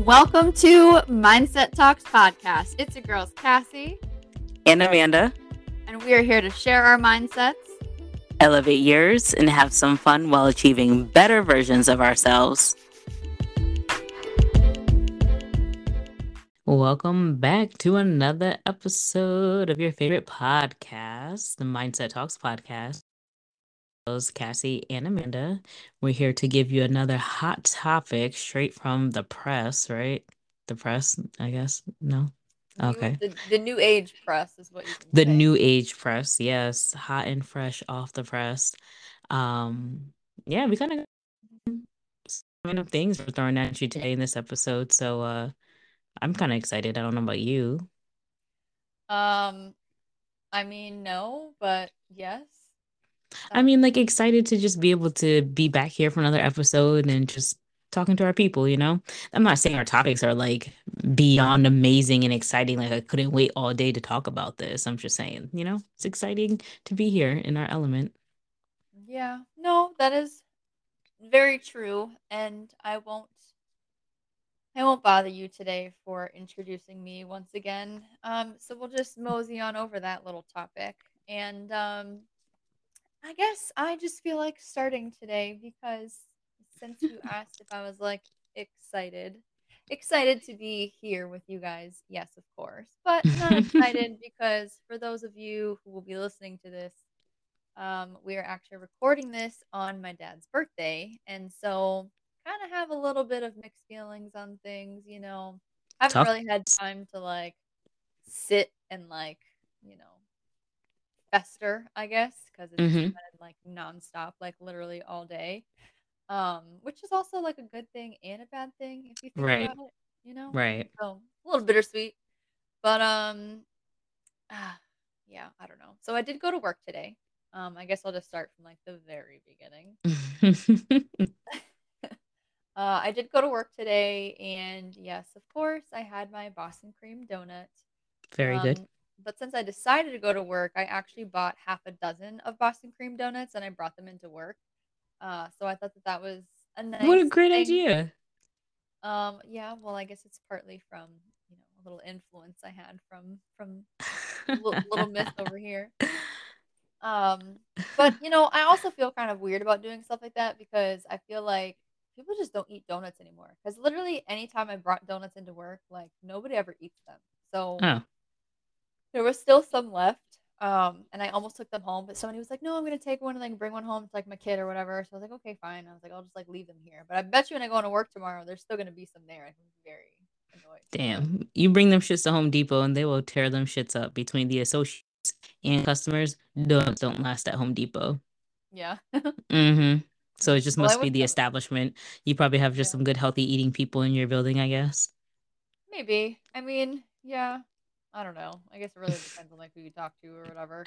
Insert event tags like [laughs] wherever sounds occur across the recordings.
Welcome to Mindset Talks podcast. It's your girls, Cassie and Amanda, and we are here to share our mindsets, elevate yours, and have some fun while achieving better versions of ourselves. Welcome back to another episode of your favorite podcast, the Mindset Talks podcast. Cassie and Amanda. We're here to give you another hot topic straight from the press, right? The press, I guess. No. Okay. the, the new age press is what you The say. new age press, yes. Hot and fresh off the press. Um, yeah, we kind of kind of things we're throwing at you today in this episode. So uh I'm kind of excited. I don't know about you. Um I mean no, but yes. I mean, like excited to just be able to be back here for another episode and just talking to our people, you know? I'm not saying our topics are like beyond amazing and exciting. Like I couldn't wait all day to talk about this. I'm just saying, you know, it's exciting to be here in our element. Yeah. No, that is very true. And I won't I won't bother you today for introducing me once again. Um, so we'll just mosey on over that little topic. And um I guess I just feel like starting today because since you [laughs] asked if I was like excited, excited to be here with you guys. Yes, of course, but not excited [laughs] because for those of you who will be listening to this, um, we are actually recording this on my dad's birthday, and so kind of have a little bit of mixed feelings on things. You know, I haven't Tough. really had time to like sit and like you know fester, I guess, because it's mm-hmm. like nonstop, like literally all day. Um, which is also like a good thing and a bad thing if you think right. about it, you know? Right. So a little bittersweet. But um ah, yeah, I don't know. So I did go to work today. Um, I guess I'll just start from like the very beginning. [laughs] [laughs] uh, I did go to work today, and yes, of course, I had my Boston cream donut. Very um, good. But since I decided to go to work, I actually bought half a dozen of Boston cream donuts and I brought them into work. Uh, so I thought that that was a nice. What a great thing. idea! Um, yeah. Well, I guess it's partly from you know a little influence I had from from [laughs] little, little Miss over here. Um, but you know, I also feel kind of weird about doing stuff like that because I feel like people just don't eat donuts anymore. Because literally, anytime I brought donuts into work, like nobody ever eats them. So oh. There was still some left. Um, and I almost took them home, but somebody was like, "No, I'm gonna take one and like bring one home to like my kid or whatever." So I was like, "Okay, fine." I was like, "I'll just like leave them here." But I bet you when I go into work tomorrow, there's still gonna be some there. I'm very annoyed. Damn, you bring them shits to Home Depot and they will tear them shits up between the associates and customers. Don't don't last at Home Depot. Yeah. [laughs] mm-hmm. So it just well, must be the establishment. You probably have just yeah. some good healthy eating people in your building, I guess. Maybe. I mean, yeah. I don't know. I guess it really depends on like who you talk to or whatever.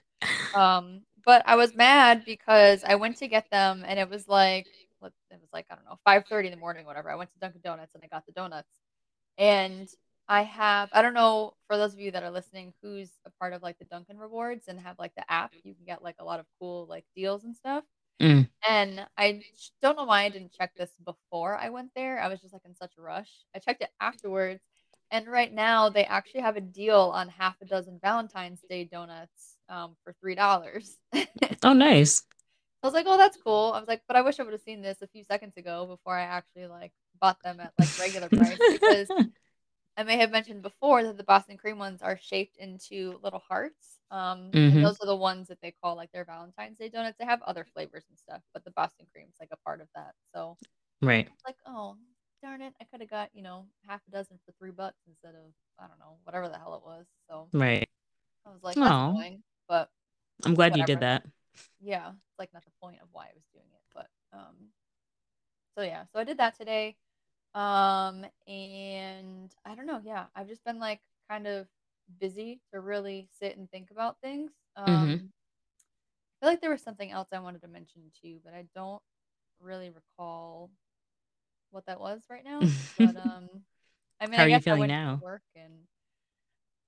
Um, but I was mad because I went to get them and it was like it was like I don't know five thirty in the morning, whatever. I went to Dunkin' Donuts and I got the donuts, and I have I don't know for those of you that are listening who's a part of like the Dunkin' Rewards and have like the app, you can get like a lot of cool like deals and stuff. Mm. And I don't know why I didn't check this before I went there. I was just like in such a rush. I checked it afterwards and right now, they actually have a deal on half a dozen Valentine's Day donuts um, for three dollars. [laughs] oh, nice. I was like, "Oh, that's cool." I was like, "But I wish I would have seen this a few seconds ago before I actually like bought them at like regular [laughs] price." because I may have mentioned before that the Boston cream ones are shaped into little hearts. Um, mm-hmm. those are the ones that they call like their Valentine's Day donuts. They have other flavors and stuff, but the Boston cream's like a part of that. So, right. Like, oh, darn it, I could have got, you know, half a dozen for three bucks instead of, I don't know, whatever the hell it was. So Right. I was like, that's Aww. annoying. But I'm glad whatever. you did that. Yeah. It's like not the point of why I was doing it. But um so yeah, so I did that today. Um and I don't know, yeah. I've just been like kind of busy to really sit and think about things. Um mm-hmm. I feel like there was something else I wanted to mention too, but I don't really recall what that was right now. But [laughs] um, I mean, how I are you feeling now? work and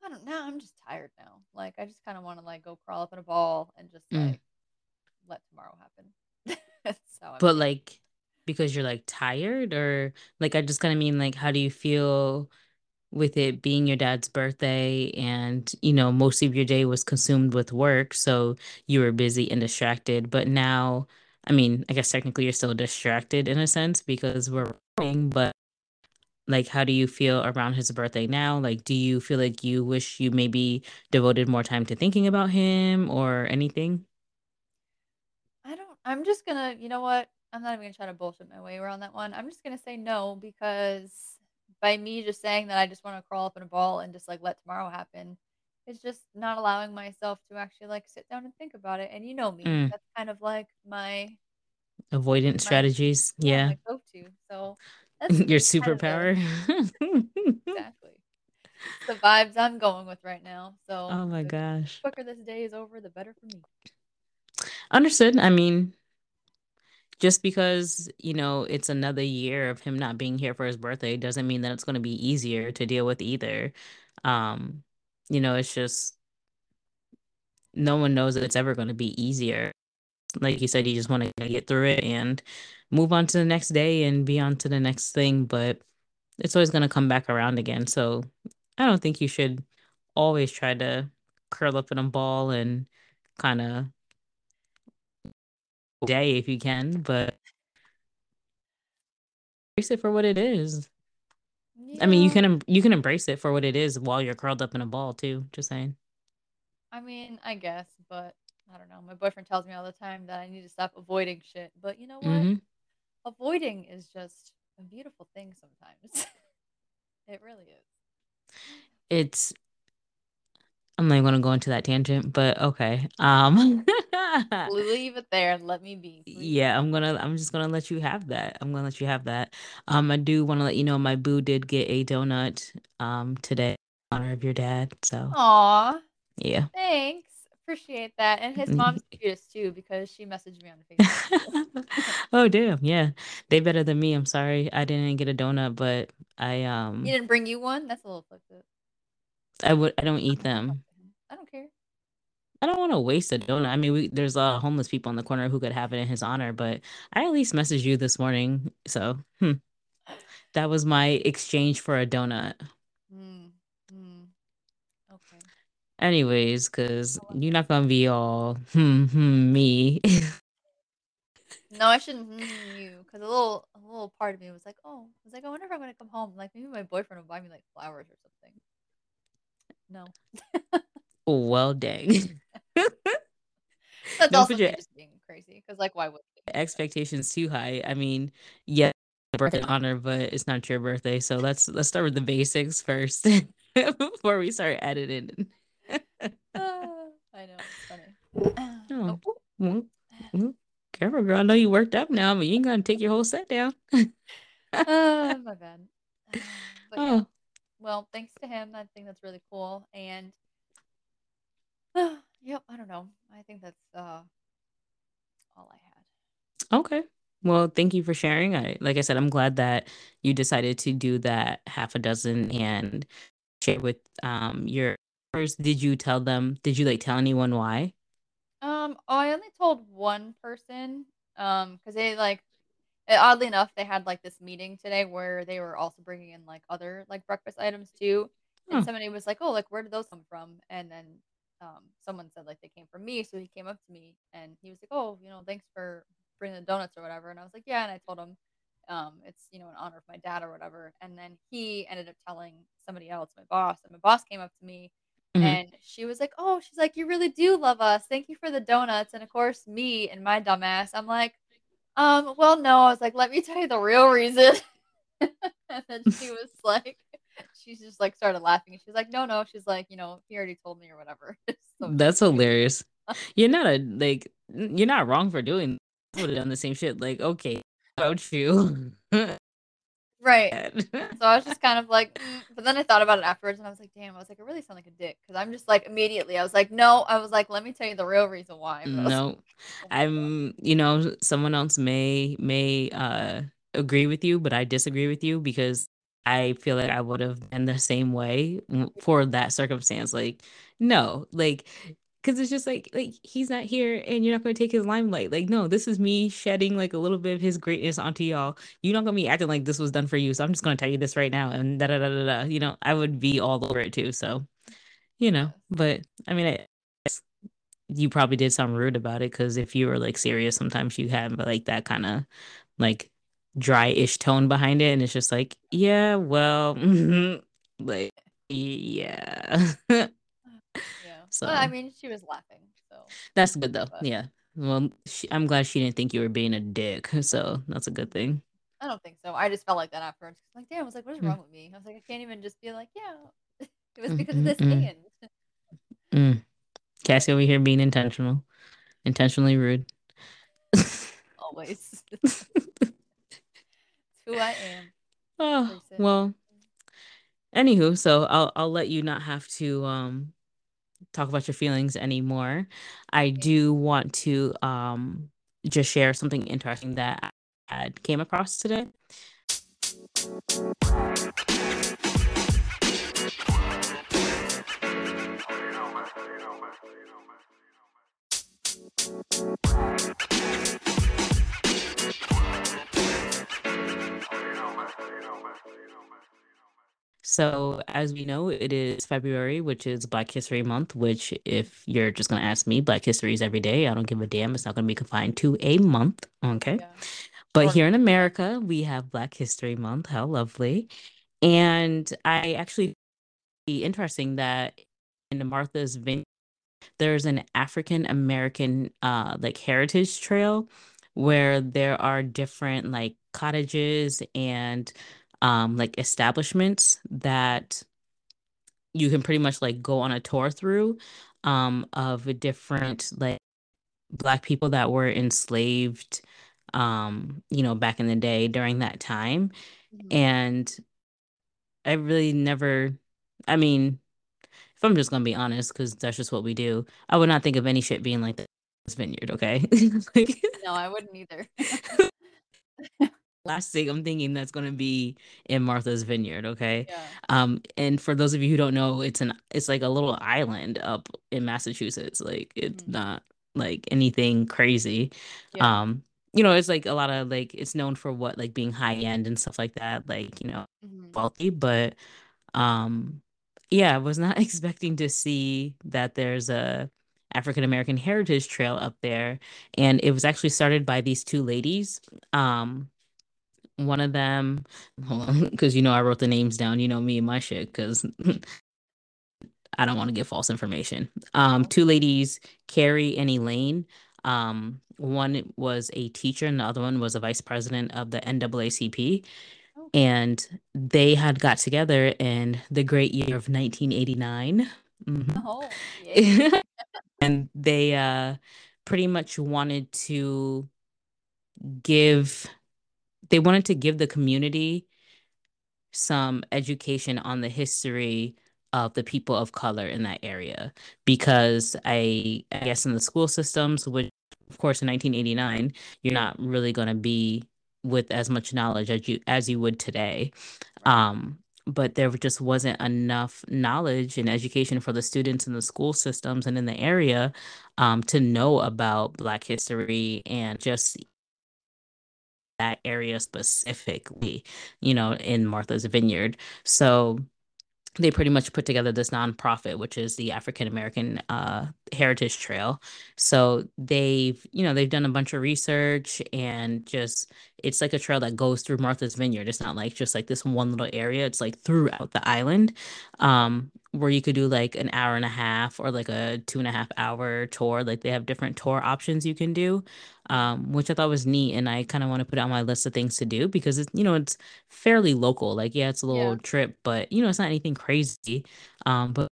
I don't know. I'm just tired now. Like I just kind of want to like go crawl up in a ball and just mm. let tomorrow happen. [laughs] so but like because you're like tired or like I just kind of mean like how do you feel with it being your dad's birthday and you know most of your day was consumed with work so you were busy and distracted but now I mean I guess technically you're still distracted in a sense because we're working but like how do you feel around his birthday now like do you feel like you wish you maybe devoted more time to thinking about him or anything I don't I'm just gonna you know what? I'm not even gonna try to bullshit my way around that one. I'm just gonna say no because by me just saying that I just want to crawl up in a ball and just like let tomorrow happen, it's just not allowing myself to actually like sit down and think about it. And you know me, mm, that's kind of like my avoidant my strategies yeah, my go-to. So [laughs] your superpower [laughs] exactly. It's the vibes I'm going with right now. So oh my the gosh quicker this day is over, the better for me. understood i mean just because, you know, it's another year of him not being here for his birthday doesn't mean that it's going to be easier to deal with either. Um, you know, it's just no one knows that it's ever going to be easier. Like you said, you just want to get through it and move on to the next day and be on to the next thing, but it's always going to come back around again. So I don't think you should always try to curl up in a ball and kind of day if you can, but embrace it for what it is. I mean, you can em- you can embrace it for what it is while you're curled up in a ball too. Just saying. I mean, I guess, but I don't know. My boyfriend tells me all the time that I need to stop avoiding shit. But you know what? hmm Avoiding is just a beautiful thing sometimes. [laughs] it really is. It's I'm not even going to go into that tangent, but okay. Um, [laughs] [laughs] Leave it there and let me be, please. yeah, I'm gonna I'm just gonna let you have that. I'm gonna let you have that. Um, I do want to let you know my boo did get a donut um today in honor of your dad. So Aw, yeah. thanks. Appreciate that. And his mom's the [laughs] cutest too because she messaged me on Facebook too. [laughs] Oh damn, yeah. They better than me. I'm sorry. I didn't get a donut, but I um he didn't bring you one? That's a little fucked up. I would I don't eat them. I don't care. I don't want to waste a donut. I mean, we, there's a lot homeless people in the corner who could have it in his honor, but I at least messaged you this morning. So, hmm, that was my exchange for a donut. Mm, mm, okay. Anyways, because you're not gonna be all hmm hmm me. No, I shouldn't mm you because a little a little part of me was like, oh, I was like, I wonder if I'm gonna come home. Like maybe my boyfriend will buy me like flowers or something. No, [laughs] well, dang. [laughs] [laughs] that's Don't also put your just being crazy. Because like, why would expectations too high. I mean, yeah, birthday honor, but it's not your birthday. So let's let's start with the basics first [laughs] before we start editing. [laughs] Ah, I know it's funny. Oh, oh, well, careful, girl. I know you worked up now, but you ain't gonna take your whole set down. Ah, my bad. Ah, but yeah, Oh, well, thanks to him, I think that's really cool. And [sighs] yep, I don't know. I think that's uh all I had. okay. Well, thank you for sharing. I, like I said, I'm glad that you decided to do that half a dozen and share with um your first. Did you tell them? Did you like tell anyone why? Um, oh, I only told one person, um, because they like Uh, oddly enough, they had like this meeting today where they were also bringing in like other like breakfast items too. And somebody was like, "Oh, like where did those come from?" And then um, someone said like they came from me, so he came up to me and he was like, "Oh, you know, thanks for bringing the donuts or whatever." And I was like, "Yeah," and I told him um, it's you know in honor of my dad or whatever. And then he ended up telling somebody else, my boss, and my boss came up to me. hmm And she was like, "Oh, she's like, you really do love us. Thank you for the donuts." And of course, me and my dumbass, I'm like, um, well, no, I was like, "Let me tell you the real reason." [laughs] And then she was like [laughs] she's just, like, started laughing, she's like, "No, no," she's like, "You know, he already told me or whatever." [laughs] So That's she's hilarious. [laughs] You're not a like. You're not wrong for doing. Would have done the same shit. Like, okay, about you. Right. So I was just kind of like, "Mm," but then I thought about it afterwards, and I was like, "Damn," I was like, "I really sound like a dick because I'm just, like, immediately, I was like, "No," I was like, "Let me tell you the real reason why," but No, oh. I'm, you know, someone else may may uh agree with you, but I disagree with you because I feel like I would have been the same way for that circumstance. Like, no, like because it's just like like he's not here and you're not going to take his limelight like no this is me shedding like a little bit of his greatness onto y'all you're not going to be acting like this was done for you so i'm just going to tell you this right now and da da da da da you know i would be all over it too so you know but i mean I, you probably did sound rude about it because if you were like serious sometimes you have like that kind of like dry-ish tone behind it and it's just like yeah well [laughs] like yeah Yeah. [laughs] But I mean, she was laughing, so That's good though. but Yeah. Well, she, I'm glad she didn't think you were being a dick. [laughs] So that's a good thing. I don't think so. I just felt like that afterwards. Like, damn, I was like, what is Mm, wrong with me? I was like, I can't even just be like, yeah, it was because of mm, this mm, mm. Cassie over here being intentional, intentionally rude. always, who I am. [sighs] Oh, well, anywho, so I'll I'll let you not have to um talk about your feelings anymore. I do want to um just share something interesting that I had came across today. So, as we know, it is February, which is Black History Month, which, if you're just going to ask me, Black History is every day. I don't give a damn. It's not going to be confined to a month. Okay. Yeah. But Or here in America, we have Black History Month. How lovely. And I actually be interesting that in Martha's Vineyard, there's an African American uh like heritage trail where there are different like cottages and um like establishments that you can pretty much like go on a tour through um of a different like black people that were enslaved um you know back in the day during that time Mhm. and I really never I mean if I'm just gonna be honest because that's just what we do I would not think of any shit being like this vineyard okay [laughs] like No, I wouldn't either. [laughs] last thing I'm thinking that's gonna be in Martha's Vineyard, okay? Yeah. Um, and for those of you who don't know, it's an it's like a little island up in Massachusetts. Like it's Mhm. not like anything crazy. Yeah. Um, you know, it's like a lot of like it's known for what like being high end and stuff like that, like, you know, Mhm. wealthy, but um yeah, I was not [laughs] expecting to see that there's a African American Heritage Trail up there. And it was actually started by these two ladies. Um, one of them, [laughs] because you know I wrote the names down. You know me and my shit, because [laughs] I don't want to give false information. Um, two ladies, Carrie and Elaine. Um, one was a teacher, and the other one was a vice president of the NAACP. Oh. And they had got together in the great year of 1989. Mhm. Oh, yay. [laughs] and they uh pretty much wanted to give they wanted to give the community some education on the history of the people of color in that area because I I guess in the school systems, which of course in 1989, you're not really going to be with as much knowledge as you as you would today. Um, but there just wasn't enough knowledge and education for the students in the school systems and in the area um, to know about Black history and just that area specifically, you know, in Martha's Vineyard. So they pretty much put together this nonprofit, which is the African American uh, Heritage Trail. So they've, you know, they've done a bunch of research and just it's like a trail that goes through Martha's Vineyard. It's not like just like this one little area. It's like throughout the island, um, where you could do like an hour and a half or like a two and a half hour tour. Like they have different tour options you can do. Um, which I thought was neat. And I kind of want to put it on my list of things to do because it's, you know, it's fairly local. Like, yeah, it's a little Yeah. trip, but you know, it's not anything crazy. Um, but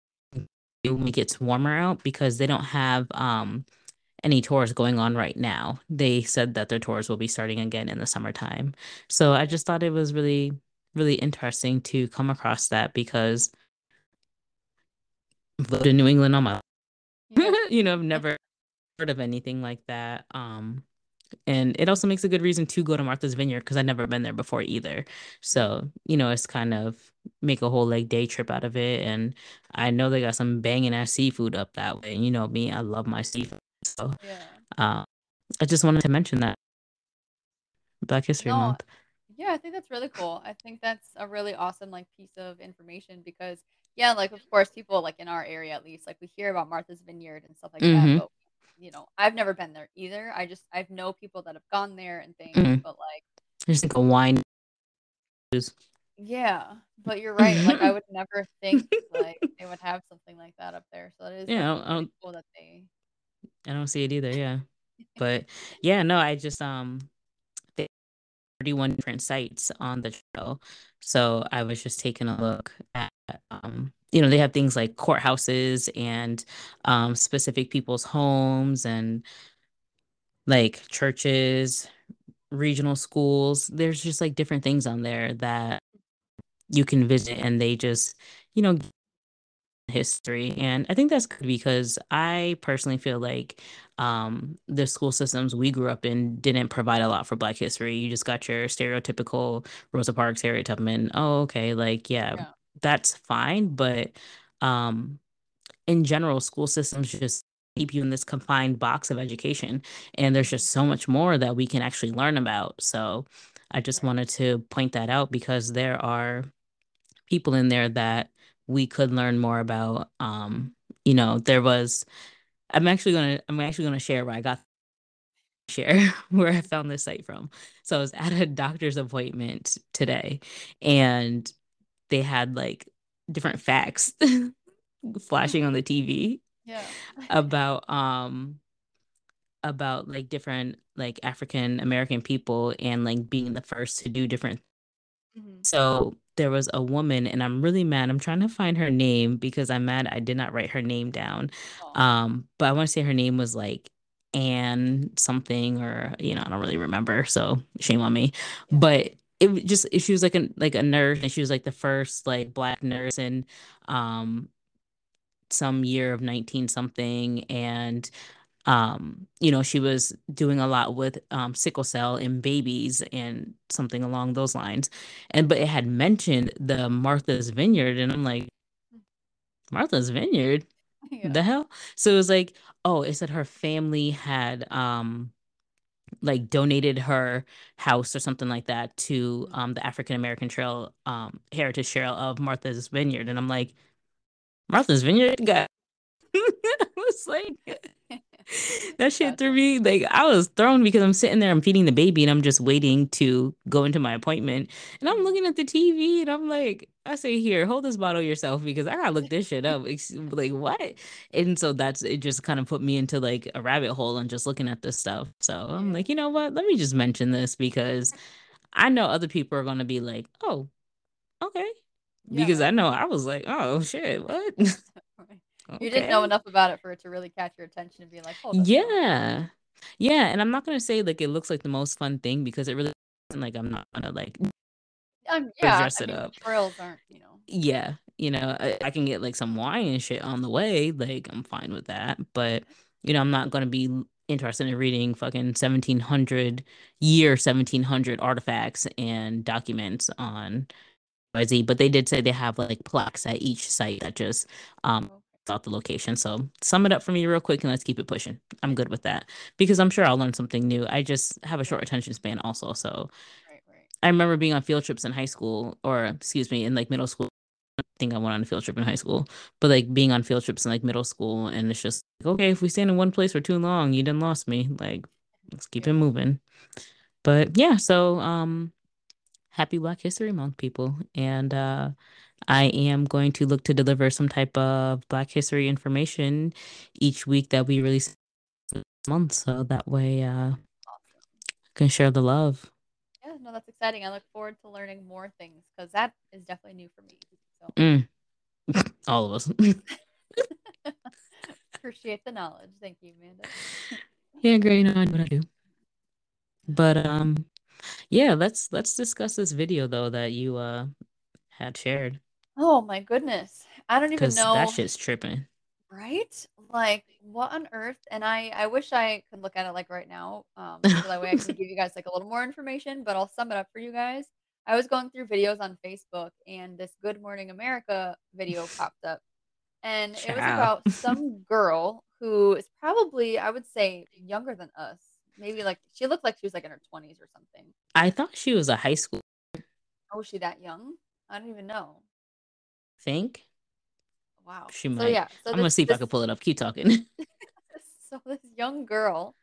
when it gets warmer out because they don't have um any tours going on right now. They said that their tours will be starting again in the summertime. So I just thought it was really, really interesting to come across that because I've lived in New England on my Yeah. [laughs] you know, I've never heard of anything like that. Um, and it also makes a good reason to go to Martha's Vineyard because I've never been there before either. So, you know, it's kind of make a whole like day trip out of it. And I know they got some banging ass seafood up that way. And you know me, I love my seafood. So Yeah. uh, I just wanted to mention that Black History No, Month. yeah, I think that's really cool. I think that's a really awesome like piece of information because yeah, like of course people like in our area at least like we hear about Martha's Vineyard and stuff like that, Mm-hmm. but you know, I've never been there either. I just I've know people that have gone there and things, Mm-hmm. but like Just like a wine. yeah, but you're right. Like I would never [laughs] think like they would have something like that up there. So that is Yeah, I don't, cool that they I don't see it either. Yeah, [laughs] but yeah, no, I just um. 31 different sites on the trail. So I was just taking a look at, um, you know, they have things like courthouses and um, specific people's homes and like churches, regional schools. There's just like different things on there that you can visit and they just, you know, history and i think that's good because i personally feel like um the school systems we grew up in didn't provide a lot for black history you just got your stereotypical rosa parks harriet tubman oh okay like yeah, yeah. That's fine but um in general school systems just keep you in this confined box of education and there's just so much more that we can actually learn about so i just wanted to point that out because there are people in there that we could learn more about. Um, you know, there was I'm actually gonna I'm actually gonna share where I got [laughs] share where I found this site from. So I was at a doctor's appointment today and they had like different facts [laughs] flashing on the TV Yeah. about um about like different like African American people and like being the first to do different Mhm. So there was a woman, and I'm really mad. I'm trying to find her name because I'm mad I did not write her name down. Um, but I want to say her name was like Anne something, or you know, I don't really remember. So shame on me. Yeah. But it just she was like a like a nurse, and she was like the first like black nurse in um some year of 19 something, and um you know she was doing a lot with um sickle cell in babies and something along those lines. And but it had mentioned the martha's vineyard and i'm like martha's vineyard? [laughs] Yeah. the hell? So it was like oh it said her family had um like donated her house or something like that to um the african american trail um heritage trail of martha's vineyard. And i'm like martha's vineyard got [laughs] I was like [laughs] that shit threw me like I was thrown because I'm sitting there, I'm feeding the baby, and I'm just waiting to go into my appointment. And I'm looking at the TV, and I'm like, I say, here, hold this bottle yourself because I gotta look this shit up. Like what? And so that's it. Just kind of put me into like a rabbit hole and just looking at this stuff. So I'm like, you know what? Let me just mention this because I know other people are gonna be like, oh, okay, Yeah, because I know I was like, oh shit, what? [laughs] Right. You didn't know enough about it for it to really catch your attention and be like, "Hold up now." Yeah. Yeah, and I'm not gonna say like it looks like the most fun thing because it really isn't like I'm not gonna like Um, yeah, dress I it mean, up. trails aren't, you know Yeah, you know, I, I can get like some wine and shit on the way, like I'm fine with that. But you know, I'm not gonna be interested in reading fucking 1700 year 1700 artifacts and documents on but they did say they have like plaques at each site that just um Okay. Out the location. So sum it up for me real quick and let's keep it pushing. I'm good with that because I'm sure I'll learn something new. I just have a short attention span also. So Right, right. I remember being on field trips in high school or excuse me, in like middle school. I think I went on a field trip in high school, but like being on field trips in like middle school and it's just like, okay, if we stand in one place for too long, you done lost me. Like let's keep it moving. But yeah, so um happy Black History Month, people. And uh, I am going to look to deliver some type of Black History information each week that we release this month. So that way uh, Awesome. can share the love. Yeah, no, that's exciting. I look forward to learning more things because that is definitely new for me. So Mm. [laughs] All of us. [laughs] appreciate the knowledge. Thank you, Amanda. yeah, great. You know, I what I do. But um, yeah, let's let's discuss this video though that you uh had shared Oh my goodness. I don't even know because that shit's tripping. right? Like, what on earth? And I I wish I could look at it like right now, um, so that way I can [laughs] give you guys like a little more information, but I'll sum it up for you guys. I was going through videos on Facebook and this Good Morning America video [laughs] popped up. And it was about [laughs] some girl who is probably, I would say, younger than us. Maybe like she looked like she was like in her 20s or something. I thought she was a high school. Oh, she that young? I don't even know. Think Wow. she So might. yeah, so I'm gonna see if I can pull it up. Keep talking. [laughs] [laughs] so this young girl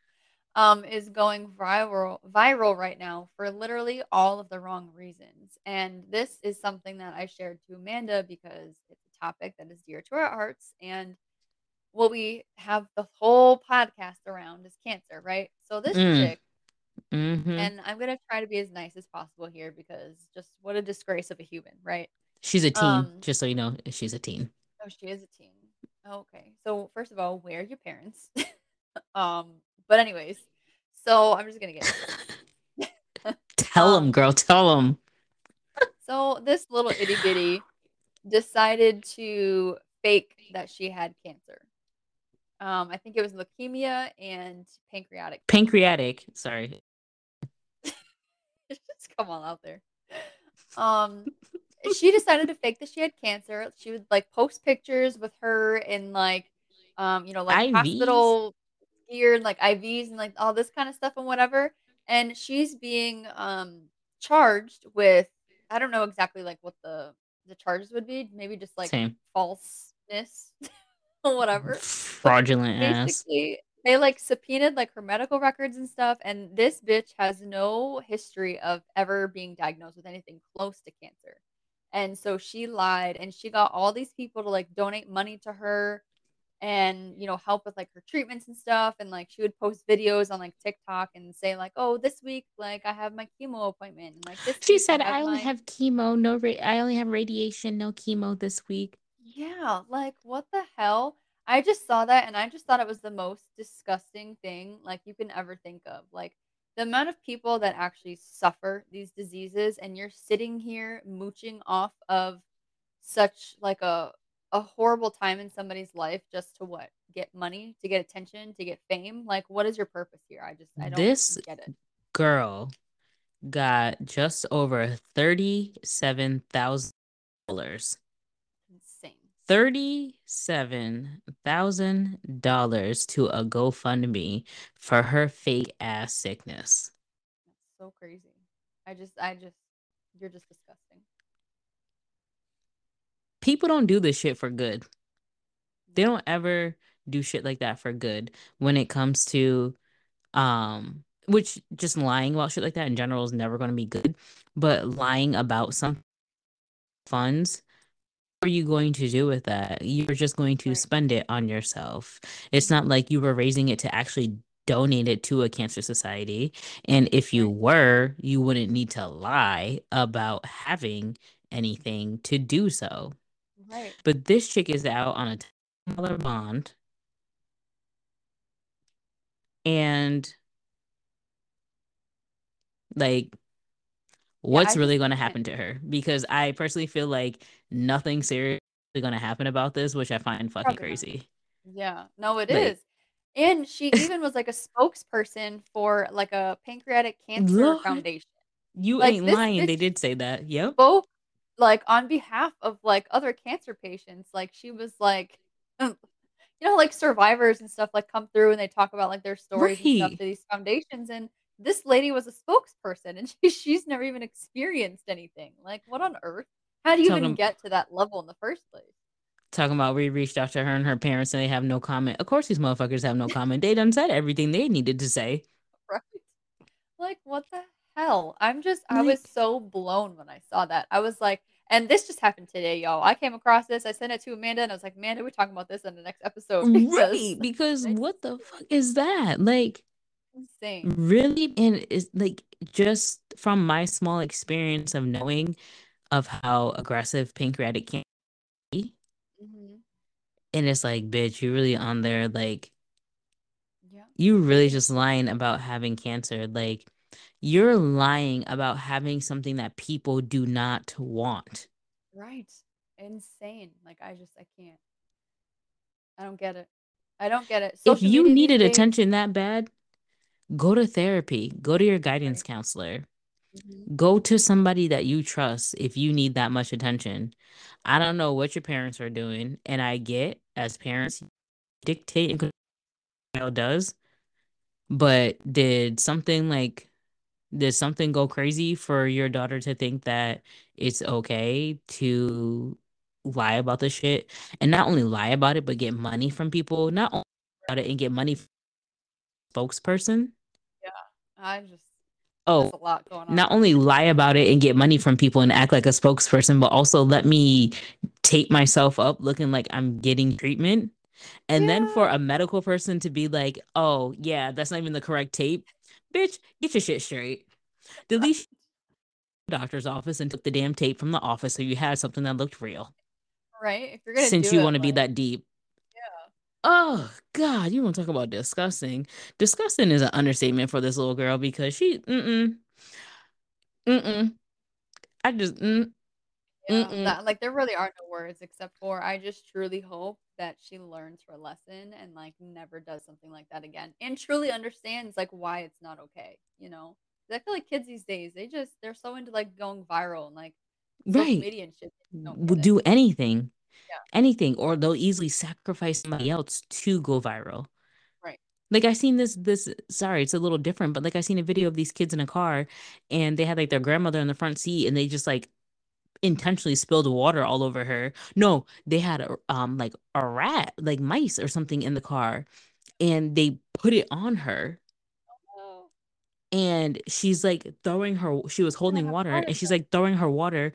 um is going viral viral right now for literally all of the wrong reasons. And this is something that I shared to Amanda because it's a topic that is dear to our hearts and what we have the whole podcast around is cancer, right? So this Mm. chick hmm and I'm going to try to be as nice as possible here because just what a disgrace of a human, right? She's a teen. Um just so you know, she's a teen. oh she is a teen. Okay. So first of all, where are your parents? [laughs] um but anyways, so I'm just going to get. [laughs] Tell him, Um, girl. Tell him. [laughs] So this little itty bitty decided to fake that she had cancer. Um, I think it was leukemia and pancreatic. Pancreatic. Sorry. Just come on out there. Um, she decided to fake that she had cancer. She would like post pictures with her in like, um, you know, like IVs? hospital gear and like IVs and like all this kind of stuff and whatever. And she's being um charged with I don't know exactly like what the the charges would be. Maybe just like Same. falseness [laughs] or whatever. Fraudulent ass. Basically, they like subpoenaed like her medical records and stuff, and this bitch has no history of ever being diagnosed with anything close to cancer. And so she lied and she got all these people to like donate money to her and you know help with like her treatments and stuff and like she would post videos on like TikTok and say like oh this week like I have my chemo appointment and like this She said, I "I only my have chemo. No, ra- I only have radiation. No chemo this week." Yeah, like what the hell? I just saw that and I just thought it was the most disgusting thing like you can ever think of. Like the amount of people that actually suffer these diseases and you're sitting here mooching off of such like a a horrible time in somebody's life just to what? Get money, to get attention, to get fame? Like what is your purpose here? I just I don't This get it. girl got just over thirty-seven thousand dollars. Insane. Thirty-seven thousand dollars to a GoFundMe for her fake ass sickness. That's so crazy. I just I just you're just disgusting. People don't do this shit for good. They don't ever do shit like that for good when it comes to um which just lying about shit like that in general is never going to be good but lying about some funds are you going to do with that? You're just going to spend it on yourself. It's not like you were raising it to actually donate it to a cancer society. And if you were you wouldn't need to lie about having anything to do so. Right. but this chick is out on a $10 bond. And like what's I really going to happen to her because i personally feel like nothing seriously going to happen about this which i find fucking crazy Yeah, no, it Like- is. And she [laughs] even was like a spokesperson for like a pancreatic cancer Lord. foundation. you Like, ain't this lying they did say that yep Spoke like on behalf of like other cancer patients. Like she was like, [laughs] you know, like survivors and stuff like come through and they talk about like their stories and stuff to these foundations. And this lady was a spokesperson and [laughs] she, she's never even experienced anything. Like, what on earth? How do you even get to that level in the first place? talking about we reached out to her and her parents and they have no comment of course these motherfuckers have no comment they done said everything they needed to say [laughs] Right. Like, what the hell? I'm just, I was so blown when I saw that. I was like, and this just happened today, y'all. I came across this. I sent it to Amanda and I was like, Amanda, we're talking about this in the next episode. [laughs] because right because what the fuck is that like insane. really and it's like just from my small experience of knowing of how aggressive pancreatic cancer can be hmm and it's like bitch you really on there like Yeah. you really just lying about having cancer like you're lying about having something that people do not want Right. Insane. Like, I just, I can't. I don't get it. I don't get it. if you needed attention that bad go to therapy go to your guidance counselor Mhm. Go to somebody that you trust if you need that much attention. I don't know what your parents are doing, and I get as parents dictate and child does, but did something like did something go crazy for your daughter to think that it's okay to lie about the shit and not only lie about it but get money from people, not only about it and get money from spokesperson? Yeah, I just Oh, a lot going on not only lie about it and get money from people and act like a spokesperson, but also let me tape myself up looking like I'm getting treatment. And then for a medical person to be like, oh, yeah, that's not even the correct tape. Bitch, get your shit straight. Delete [laughs] doctor's office and took the damn tape from the office so you had something that looked real. Right? If you're gonna Since do you want to be that deep. Oh God, you want to talk about disgusting? Disgusting is an understatement for this little girl because she mm-mm. Mm-mm. I just mm, Yeah, that like, there really are no words except for I just truly hope that she learns her lesson and, like, never does something like that again, and truly understands, like, why it's not okay, you know, I feel like kids these days, they just they're so into, like, going viral and, like, Right. media and shit, they don't Would it. do anything. Yeah. Anything, or they'll easily sacrifice somebody else to go viral. Right. Like, I seen this this sorry, it's a little different, but, like, I seen a video of these kids in a car, and they had, like, their grandmother in the front seat, and they just, like, intentionally spilled water all over her. No, they had a, um, like, a rat, like, mice or something in the car, and they put it on her. Oh. And she's, like, throwing her she was holding water, and she's, like, throwing her water,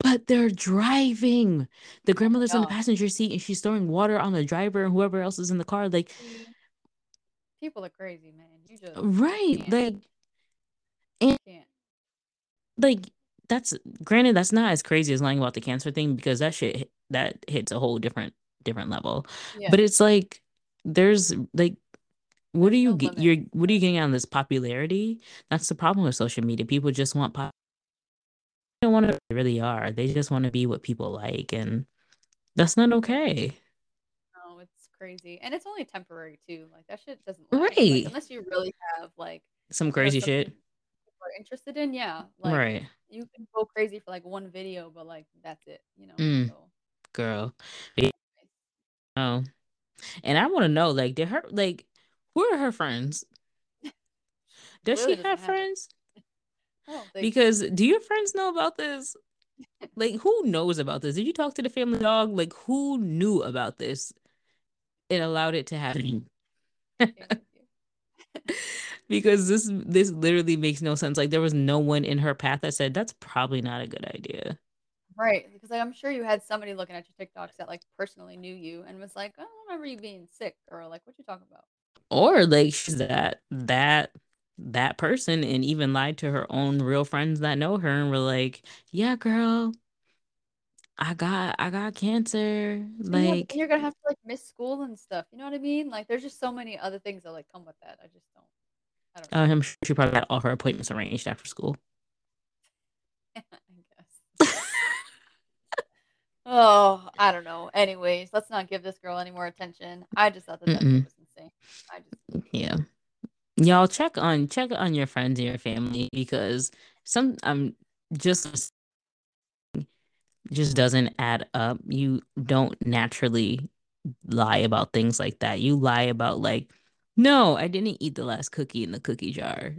but they're driving. The grandmother's in the passenger seat, and she's throwing water on the driver and whoever else is in the car, like mm-hmm. People are crazy, man. You just Right, can't. like and can't. like, that's granted, that's not as crazy as lying about the cancer thing because that shit that hits a whole different different level. Yeah. But it's like, there's, like what are you no get you're what are you getting out of this popularity? That's the problem with social media. People just want pop don't wanna they really are. They just wanna be what people like, and that's not okay. No, it's crazy, and it's only temporary too, like, that shit doesn't last, like, Right. unless you really have, like, Some crazy shit. people are interested in, yeah, like, Right. you can go crazy for, like, 1 video, but, like, that's it, you know? Mm. So Girl. Ye Anyways. Oh. And I wanna know, like, did her like, who are her friends? [laughs] Does she have friends? Oh, I so. Because do your friends know about this? Like, who knows about this? Did you talk to the family dog? Like, who knew about this and allowed it to happen? Same with you. Because this this literally makes no sense, like, there was no one in her path that said, "That's probably not a good idea." Right, because, like, I'm sure you had somebody looking at your TikToks that, like, personally knew you and was like, oh, "I don't remember you being sick," or like, "What you talking about?" Or, like, she's that that that person and even lied to her own real friends that know her and were like, "Yeah, girl" "I got I got cancer." And Like you're gonna have to, like, miss school and stuff, you know what I mean? Like, there's just so many other things that, like, come with that, I just don't I don't. Uh, I'm sure she probably had all her appointments arranged after school. [laughs] I guess. Oh, I don't know. Anyways, let's not give this girl any more attention. I just thought that that was insane. I just Yeah. Y'all check on check on your friends and your family because some um, just just doesn't add up. You don't naturally lie about things like that. You lie about, like, "No, I didn't eat the last cookie in the cookie jar."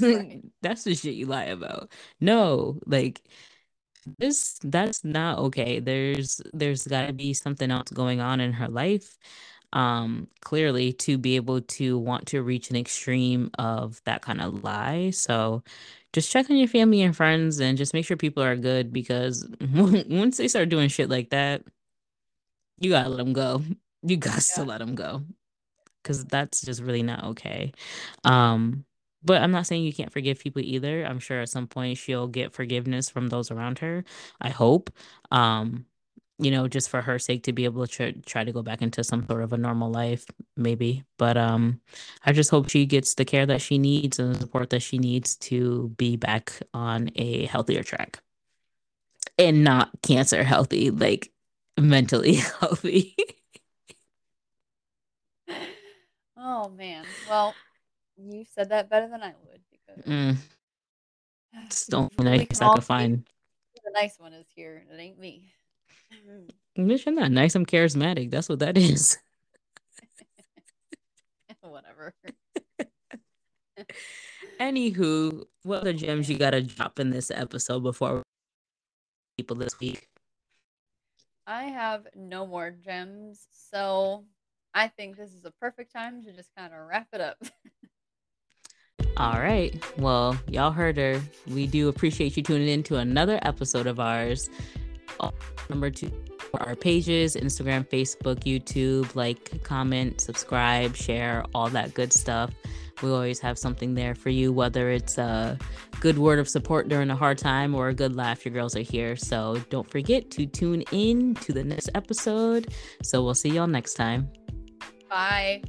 Right. [laughs] That's the shit you lie about. No, like, this that's not okay. There's there's gotta be something else going on in her life, um, clearly, to be able to want to reach an extreme of that kinda lie, so, just check on your family and friends and just make sure people are good because [laughs] once they start doing shit like that you gotta let them go. [laughs] You gots to Yeah. them go because that's just really not okay. Um, but I'm not saying you can't forgive people either. I'm sure at some point she'll get forgiveness from those around her. I hope, um, you know, just for her sake to be able to tr try to go back into some sort of a normal life, maybe. But, um, I just hope she gets the care that she needs and the support that she needs to be back on a healthier track. And not cancer healthy, like, mentally [laughs] healthy. Oh, man. Well, you said that better than I would because Mm. [sighs] It's the only nice I can find. The nice one is here. It ain't me. Mm-hmm. Bitch, I'm not nice. I'm charismatic. That's what that is. [laughs] Whatever. Anywho, what other gems you gotta drop in this episode before people this week? I have no more gems, so I think this is a perfect time to just kind of wrap it up. All right. Well, y'all heard her. We do appreciate you tuning in to another episode of ours. Number two, our pages Instagram, Facebook, YouTube. Like, comment, subscribe, share, all that good stuff. We always have something there for you, whether it's a good word of support during a hard time or a good laugh. Your girls are here. So don't forget to tune in to the next episode. So we'll see y'all next time. Bye.